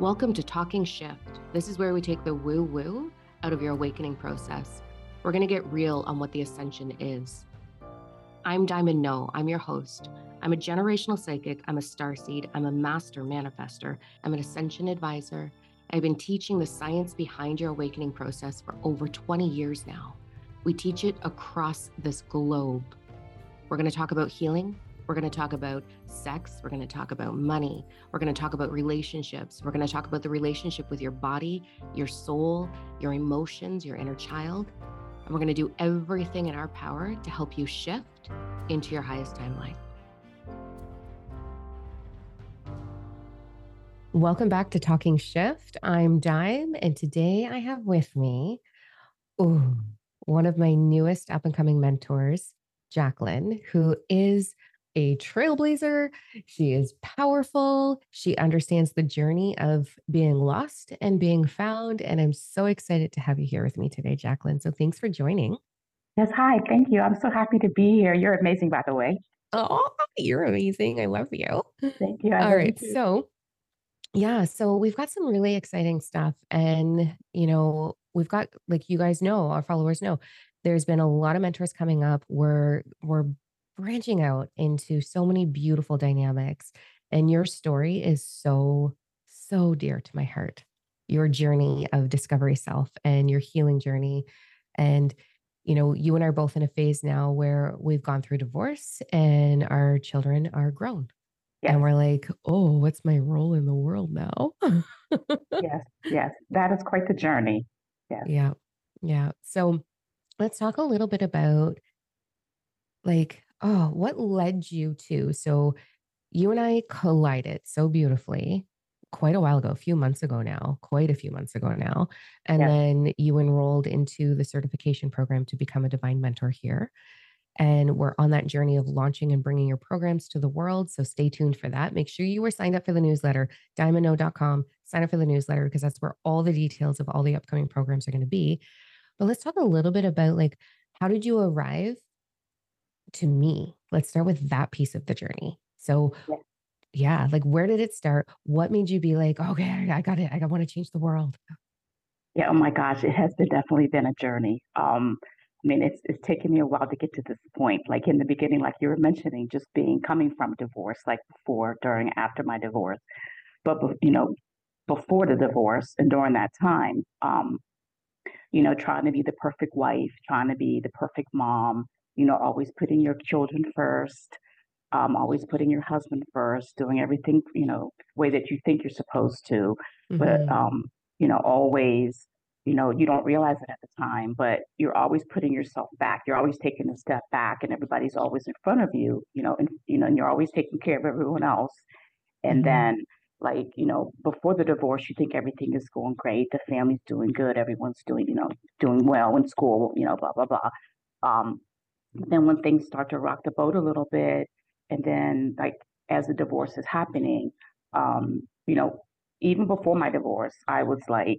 Welcome to Talking Shift. This is where we take the woo woo out of your awakening process. We're going to get real on what the ascension is. I'm Diamond No. I'm your host. I'm a generational psychic. I'm a star seed. I'm a master manifester. I'm an ascension advisor. I've been teaching the science behind your awakening process for over 20 years now. We teach it across this globe. We're going to talk about healing, we're going to talk about sex. We're going to talk about money. We're going to talk about relationships. We're going to talk about the relationship with your body, your soul, your emotions, your inner child. And we're going to do everything in our power to help you shift into your highest timeline. Welcome back to Talking Shift. I'm Diam, and today I have with me ooh, one of my newest up and coming mentors, Jacqueline, who is a trailblazer. She is powerful. She understands the journey of being lost and being found. And I'm so excited to have you here with me today, Jacqueline. So thanks for joining. Yes, hi. Thank you. I'm so happy to be here. You're amazing, by the way. Oh, you're amazing. I love you. Thank you. I All right. you So, yeah, so we've got some really exciting stuff. And, you know, we've got, like you guys know, our followers know, there's been a lot of mentors coming up. We're we're branching out into so many beautiful dynamics. And your story is so, so dear to my heart. Your journey of discovery self and your healing journey. And, you know, you and I are both in a phase now where we've gone through divorce and our children are grown. Yes. And we're like, oh, what's my role in the world now? yes, yes. That is quite the journey. Yes. Yeah. Yeah. So let's talk a little bit about like Oh, what led you to? So you and I collided so beautifully quite a while ago, a few months ago now, quite a few months ago now. And then you enrolled into the certification program to become a divine mentor here. And we're on that journey of launching and bringing your programs to the world. So stay tuned for that. Make sure you were signed up for the newsletter, diamondno.com. Sign up for the newsletter because that's where all the details of all the upcoming programs are going to be. But let's talk a little bit about like, how did you arrive to me? Let's start with that piece of the journey. So, yeah, yeah like where did it start? What made you be like, okay, I got it. I want to change the world? Yeah, oh my gosh, it has been definitely been a journey. Um, I mean, it's it's taken me a while to get to this point. Like in the beginning, like you were mentioning, just being coming from divorce, like before, during, after my divorce. But you know, before the divorce and during that time, um, you know, trying to be the perfect wife, trying to be the perfect mom, you know, always putting your children first, um, always putting your husband first, doing everything, you know, way that you think you're supposed to. Mm-hmm. But, um, you know, always, you know, you don't realize it at the time, but you're always putting yourself back. You're always taking a step back and everybody's always in front of you, you know, and, you know, and you're always taking care of everyone else. And mm-hmm. then, like, you know, before the divorce, you think everything is going great. The family's doing good. Everyone's doing, you know, doing well in school, you know, blah, blah, blah. Um, then when things start to rock the boat a little bit, and then like as the divorce is happening, um, you know, even before my divorce, I was like,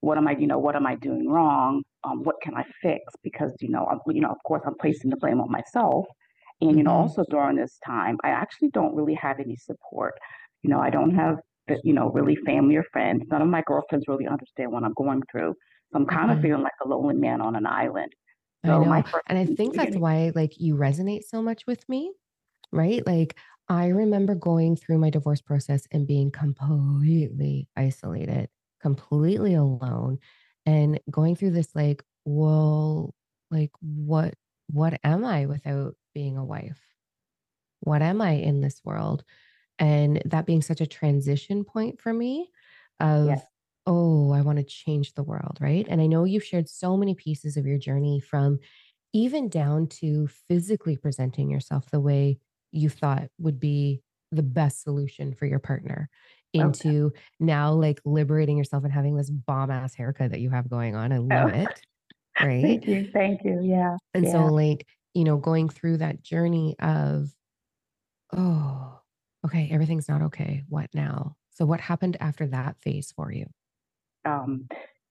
what am I, you know, what am I doing wrong? Um, what can I fix? Because you know, I'm, you know, of course, I'm placing the blame on myself. And you know, mm-hmm. also during this time, I actually don't really have any support. You know, I don't have, you know, really family or friends. None of my girlfriends really understand what I'm going through. So I'm kind mm-hmm. of feeling like a lonely man on an island. So I know. And I think that's why like you resonate so much with me, right? Like I remember going through my divorce process and being completely isolated, completely alone and going through this like, well, like what what am I without being a wife? What am I in this world? And that being such a transition point for me of yes oh, I want to change the world, right? And I know you've shared so many pieces of your journey from even down to physically presenting yourself the way you thought would be the best solution for your partner oh, into okay. now like liberating yourself and having this bomb ass haircut that you have going on. I love oh. it. Right. thank you. Thank you. Yeah. And yeah. so like, you know, going through that journey of, oh, okay, everything's not okay. What now? So what happened after that phase for you? Um,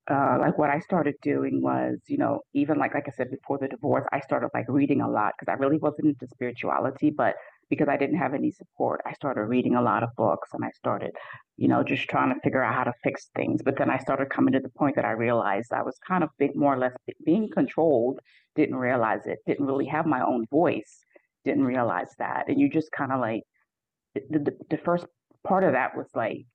uh, like what I started doing was, you know, even like like I said before the divorce, I started like reading a lot because I really wasn't into spirituality, but because I didn't have any support. I started reading a lot of books and I started, you know, just trying to figure out how to fix things. But then I started coming to the point that I realized I was kind of big, more or less being controlled, didn't realize it, didn't really have my own voice, didn't realize that. And you just kind of like, the, the, the first part of that was like,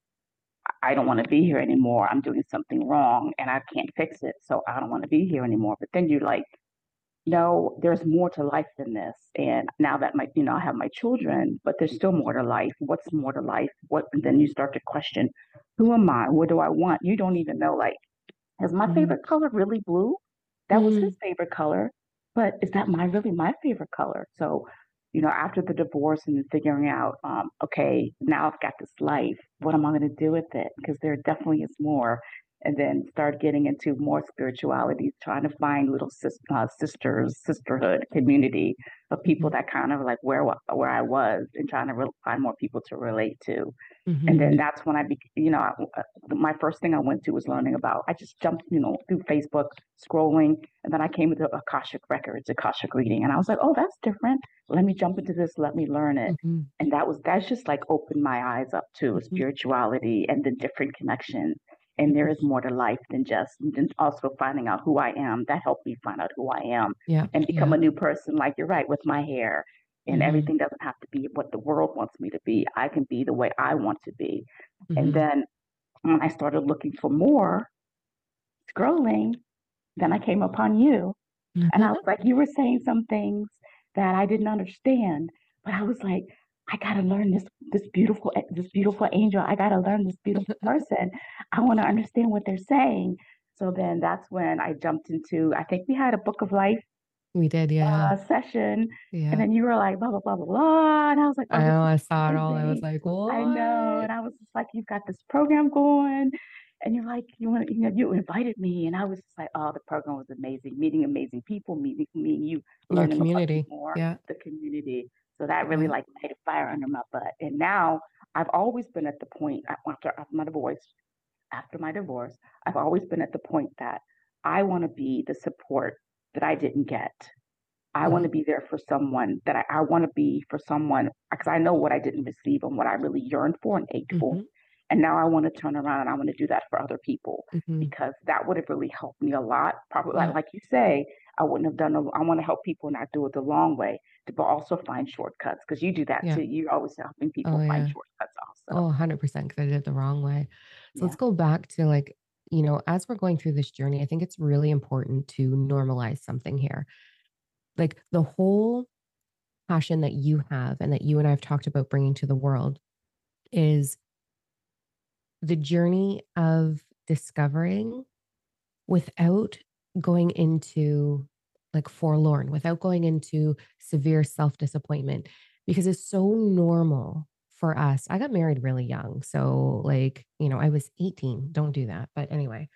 I don't want to be here anymore. I'm doing something wrong and I can't fix it. So I don't want to be here anymore. But then you like, no, there's more to life than this. And now that my, you know, I have my children, but there's still more to life. What's more to life? What? And then you start to question, who am I? What do I want? You don't even know. Like, is my Mhm. favorite color really blue? That was Mhm. his favorite color, but is that my really my favorite color? So, you know, after the divorce and figuring out, um, okay, now I've got this life. What am I going to do with it? Because there definitely is more and then start getting into more spirituality, trying to find little sis, uh, sisters, sisterhood, community of people that kind of like where where I was, and trying to re- find more people to relate to. And then that's when I, be, you know, I, uh, my first thing I went to was learning about. I just jumped, you know, through Facebook, scrolling, and then I came into Akashic Records, Akashic reading, and I was like, oh, that's different. Let me jump into this. Let me learn it. Mhm. And that was that's just like opened my eyes up to Mhm. spirituality and the different connections and there Mhm. more to life than just and also finding out who I am. That helped me find out who I am Yeah. and become Yeah. a new person. Like you're right with my hair, and Mhm. everything doesn't have to be what the world wants me to be. I can be the way I want to be. And Mhm. then when I started looking for more, scrolling, then I came upon you, and I was like, you were saying some things that I didn't understand, but I was like, I gotta learn this this beautiful this beautiful angel. I gotta learn this beautiful person. I want to understand what they're saying. So then that's when I jumped into. I think we had a book of life We did, yeah. uh, session, yeah. and then you were like blah blah blah blah blah, and I was like, I oh, this know, I saw it all. I was like, I know, and I was just like, you've got this program going, and you're like, you want, you know, you invited me, and I was just like, oh, the program was amazing, meeting amazing people, meeting meeting you, learning community. more, Yeah. the community. So that really like light a fire under my butt. And now I've always been at the point after after my divorce, after my divorce, I've always been at the point that I want to be the support that I didn't get. I want Mhm. to be there for someone that I, I want to be for someone because I know what I didn't receive and what I really yearned for and ached for. And now I want to turn around and I want to do that for other people Mhm. because that would have really helped me a lot. Probably like, Yeah. like you say, I wouldn't have done. A, I want to help people not do it the long way, but also find shortcuts because you do that Yeah. too. You're always helping people Oh, find yeah. shortcuts also. Oh, 100% 'cause I did it the wrong way. So let's go back to like, you know, as we're going through this journey, I think it's really important to normalize something here. Like the whole passion that you have and that you and I have talked about bringing to the world is the journey of discovering without going into like forlorn, without going into severe self disappointment, because it's so normal for us. I got married really young. So, like, you know, I was 18. Don't do that. But anyway,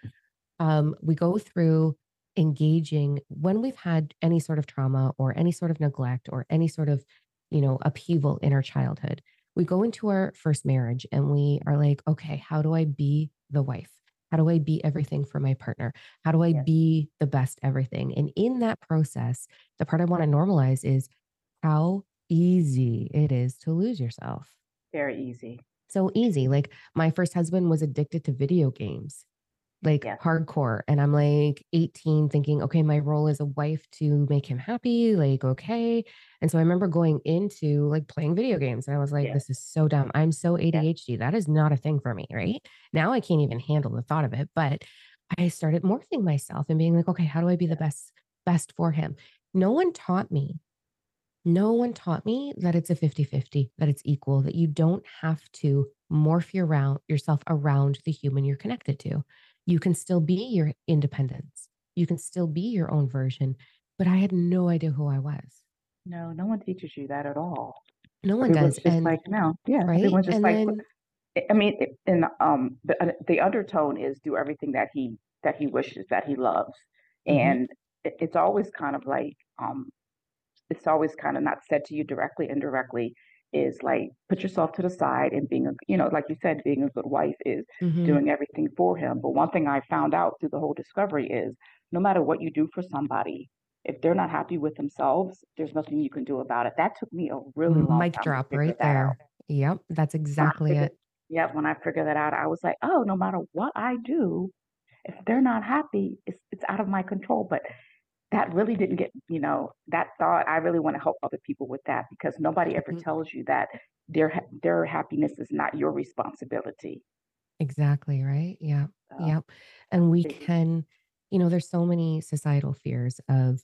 um, we go through engaging when we've had any sort of trauma or any sort of neglect or any sort of, you know, upheaval in our childhood. We go into our first marriage and we are like, okay, how do I be the wife? How do I be everything for my partner? How do I Yes. be the best everything? And in that process, the part I want to normalize is how easy it is to lose yourself. Very easy. So easy. Like my first husband was addicted to video games like Yes. hardcore. And I'm like 18 thinking, okay, my role as a wife to make him happy, like, okay. And so I remember going into like playing video games and I was like, Yes. this is so dumb. I'm so. ADHD. That is not a thing for me, right? Now I can't even handle the thought of it. But I started morphing myself and being like, okay, how do I be the best, best for him? No one taught me no one taught me that it's a 50-50, that it's equal, that you don't have to morph your around yourself around the human you're connected to. You can still be your independence. You can still be your own version. But I had no idea who I was. No, no one teaches you that at all. No one Everyone's does. just And like, no, yeah, right. everyone's just And like, then I mean, and um, the uh, the undertone is do everything that he that he wishes that he loves, mhm, and it, it's always kind of like um, it's always kind of not said to you directly, indirectly, is like put yourself to the side and being a you know like you said, being a good wife is mhm, doing everything for him. But one thing I found out through the whole discovery is no matter what you do for somebody, if they're not happy with themselves, there's nothing you can do about it. That took me a really long Mic drop right that out. there. Yep, that's exactly figured it. Yep, when I figured that out, I was like, "Oh, no matter what I do, if they're not happy, it's it's out of my control." But that really didn't get you know, that thought I really wanna help other people with that because nobody ever Mhm. tells you that their their happiness is not your responsibility. Exactly, right? Yep, So, yep, and we can you know, there's so many societal fears of,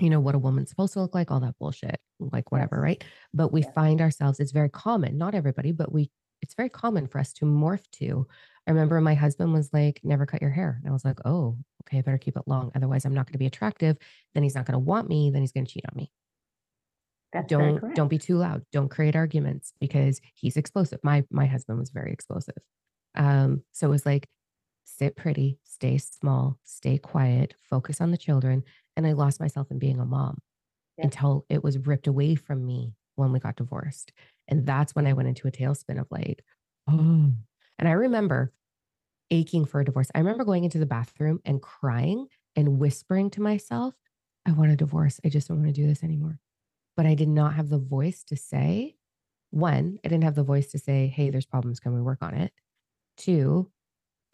you know, what a woman's supposed to look like, all that bullshit, like, whatever, right? But we find ourselves it's very common, not everybody, but we it's very common for us to morph to I remember my husband was like, "Never cut your hair." And I was like, "Oh, okay, I better keep it long, otherwise I'm not gonna be attractive, then he's not gonna want me, then he's gonna cheat on me." That's Don't don't be too loud. Don't create arguments because he's explosive. My my husband was very explosive. Um, so it was like, sit pretty, stay small, stay quiet, focus on the children, and I lost myself in being a mom Yep. until it was ripped away from me when we got divorced. And that's when I went into a tailspin of like, "Oh." And I remember aching for a divorce. I remember going into the bathroom and crying and whispering to myself, "I want a divorce. I just don't wanna do this anymore." But I did not have the voice to say 1, I didn't have the voice to say, "Hey, there's problems. Can we work on it?" 2,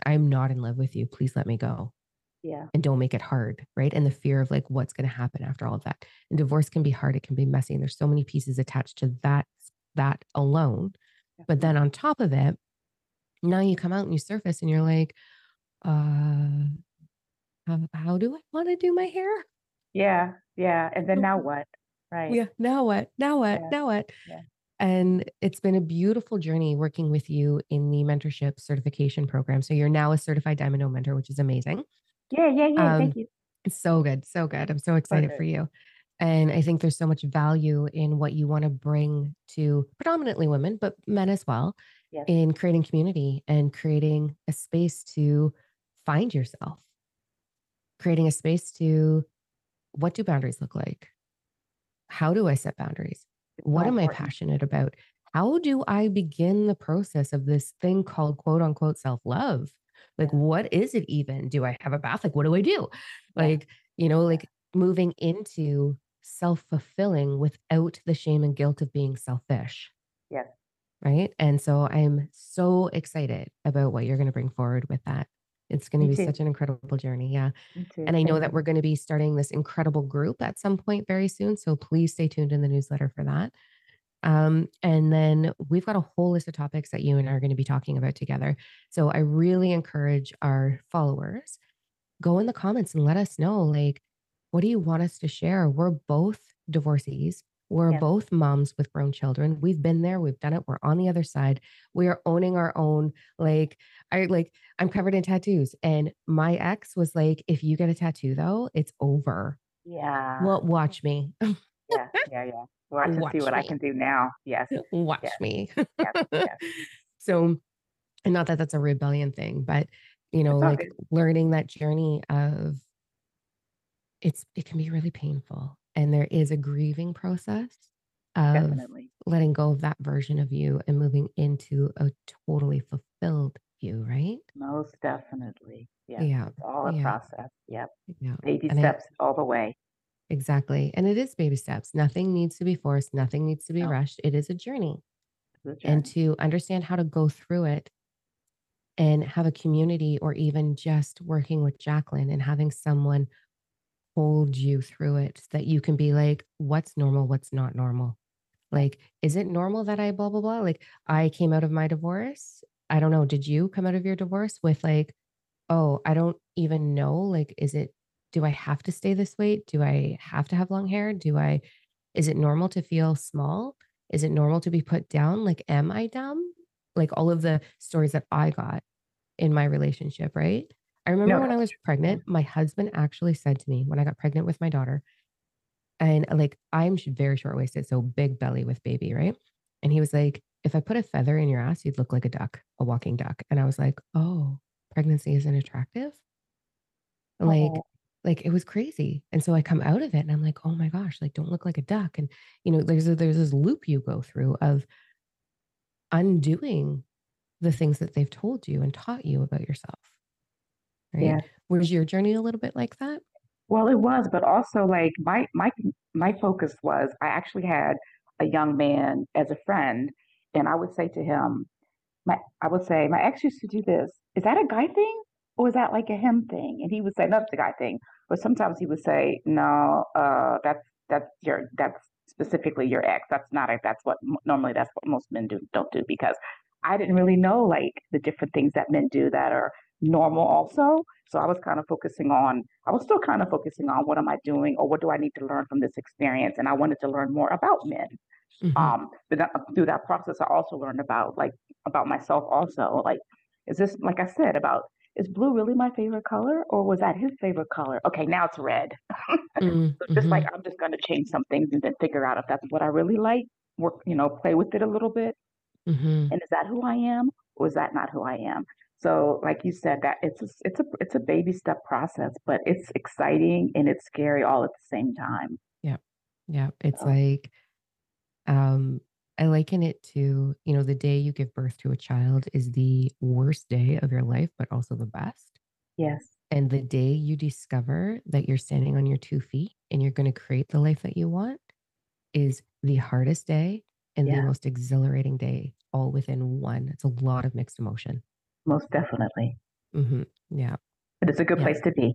"I'm not in love with you. Please let me go, Yeah. and don't make it hard." Right? And the fear of, like, what's gonna happen after all of that. And divorce can be hard, it can be messy, and there's so many pieces attached to that that alone. But then on top of it, now you come out and you surface and you're like, "Uh, how how do I wanna do my hair?" Yeah, yeah, and then now what? Right. Yeah, now what? Now what? Yeah. Now what? Yeah. And it's been a beautiful journey working with you in the mentorship certification program. So you're now a certified Diamond No mentor, which is amazing. Yeah, yeah, yeah, thank Um, you. it's so good, so good. I'm so excited for you. And I think there's so much value in what you wanna bring to predominantly women, but men as well, Yes. in creating community and creating a space to find yourself. Creating a space to what do boundaries look like? How do I set boundaries? What am I passionate about? How do I begin the process of this thing called quote unquote self-love? Like, Yeah. what is it even? Do I have a bath? Like, what do I do? Like, you know, like moving into self-fulfilling without the shame and guilt of being selfish. Right? And so I'm so excited about what you're gonna bring forward with that. It's gonna Me be too. such an incredible journey, yeah. And I know that we're gonna be starting this incredible group at some point very soon, so please stay tuned in the newsletter for that. Um, and then we've got a whole list of topics that you and I are gonna be talking about together. So I really encourage our followers, go in the comments and let us know, like, what do you want us to share? We're both divorcees. We're Yes. both moms with grown children. We've been there, we've done it, we're on the other side. We are owning our own like, I like I'm covered in tattoos, and my ex was like, "If you get a tattoo, though, it's over." Yeah. Well, watch me. Yeah, yeah, yeah. Watch and see Watch what I me. can do now. Yes. Watch Yes. me. Yes, yes. So, and not that that's a rebellion thing, but, you know, It's like, learning that journey of it's it can be really painful, and there is a grieving process of Definitely. letting go of that version of you and moving into a totally fulfilled you, right? Most definitely. Yes, Yeah, it's all a yeah. process. Yep. Yeah, Baby and I steps all the way. Exactly, and it is baby steps. Nothing needs to be forced, nothing needs to be No. rushed. It is a journey. A And to understand how to go through it and have a community or even just working with Jacqueline and having someone hold you through it so that you can be like, "What's normal? What's not normal?" Like, "Is it normal that I blah, blah, blah?" Like, I came out of my divorce I don't know, did you come out of your divorce with like, "Oh, I don't even know, like, is it do I have to stay this weight? Do I have to have long hair? Do I is it normal to feel small? Is it normal to be put down? Like, am I dumb?" Like, all of the stories that I got in my relationship, right? I remember No, when I was. Pregnant, my husband actually said to me when I got pregnant with my daughter and, like, I'm very short-waisted, so big belly with baby, right? And he was like, "If I put a feather in your ass, you'd look like a duck, a walking duck." And I was like, "Oh, pregnancy isn't attractive?" Like Oh. like, it was crazy. And so I come out of it and I'm like, "Oh my gosh, like, don't look like a duck." And, you know, there's a there's this loop you go through of undoing the things that they've told you and taught you about yourself, right? Yes. Was your journey a little bit like that? Well, it was, but also like my my my focus was I actually had a young man as a friend, and I would say to him, my I would say, "My ex used to do this. Is that a guy thing or is that like a him thing?" And he would say, "No, it's a guy thing." But sometimes he would say, "No, uh, that's that's your that's specifically your ex. That's not a that's what normally that's what most men do don't do because I didn't really know like the different things that men do that are normal also. So I was kind of focusing on I was still kind of focusing on what am I doing or what do I need to learn from this experience and I wanted to learn more about men. hmm Um, but that, through that process, I also learned about like about myself also. Like, is this like I said about is blue really my favorite color or was that his favorite color? Okay, now it's red. So just like hmm I'm just gonna change some things and then figure out if that's what I really like. Work, you know, play with it a little bit. hmm And is that who I am or is that not who I am? So, like you said, that it's a, it's a it's a baby step process, but it's exciting and it's scary all at the same time. Yeah. Yeah. It's So, like, um, I liken it to, you know, the day you give birth to a child is the worst day of your life, but also the best. yes, And the day you discover that you're standing on your two feet and you're going to create the life that you want is the hardest day and the most exhilarating day all within one. It's a lot of mixed emotion. Most definitely. Mm-hmm. Yeah. But it's a good Yeah. place to be.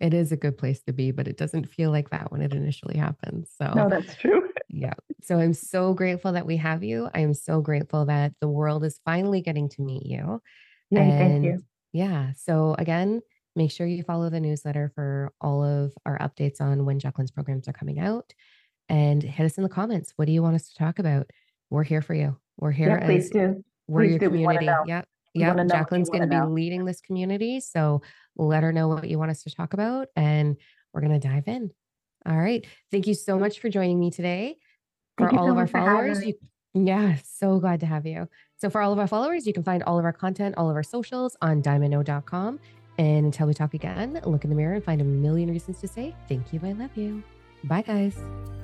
It is a good place to be, but it doesn't feel like that when it initially happens. So, No, that's true. yeah. So I'm so grateful that we have you. I am so grateful that the world is finally getting to meet you. Thank And you. yeah, so again, make sure you follow the newsletter for all of our updates on when Jacqueline's programs are coming out and hit us in the comments. What do you want us to talk about? We're here for you. We're here Yeah, please do. we're Please your do. We want to community. Yep. We want Yep. to know what you Jacqueline's going to be know. leading this community. So let her know what you want us to talk about and we're going to dive in. All right. Thank you so much for joining me today. For Thank you all so of our for followers, you yeah, so glad to have you. So for all of our followers, you can find all of our content, all of our socials on diamondno.com. And until we talk again, look in the mirror and find a million reasons to say thank you, I love you. Bye guys.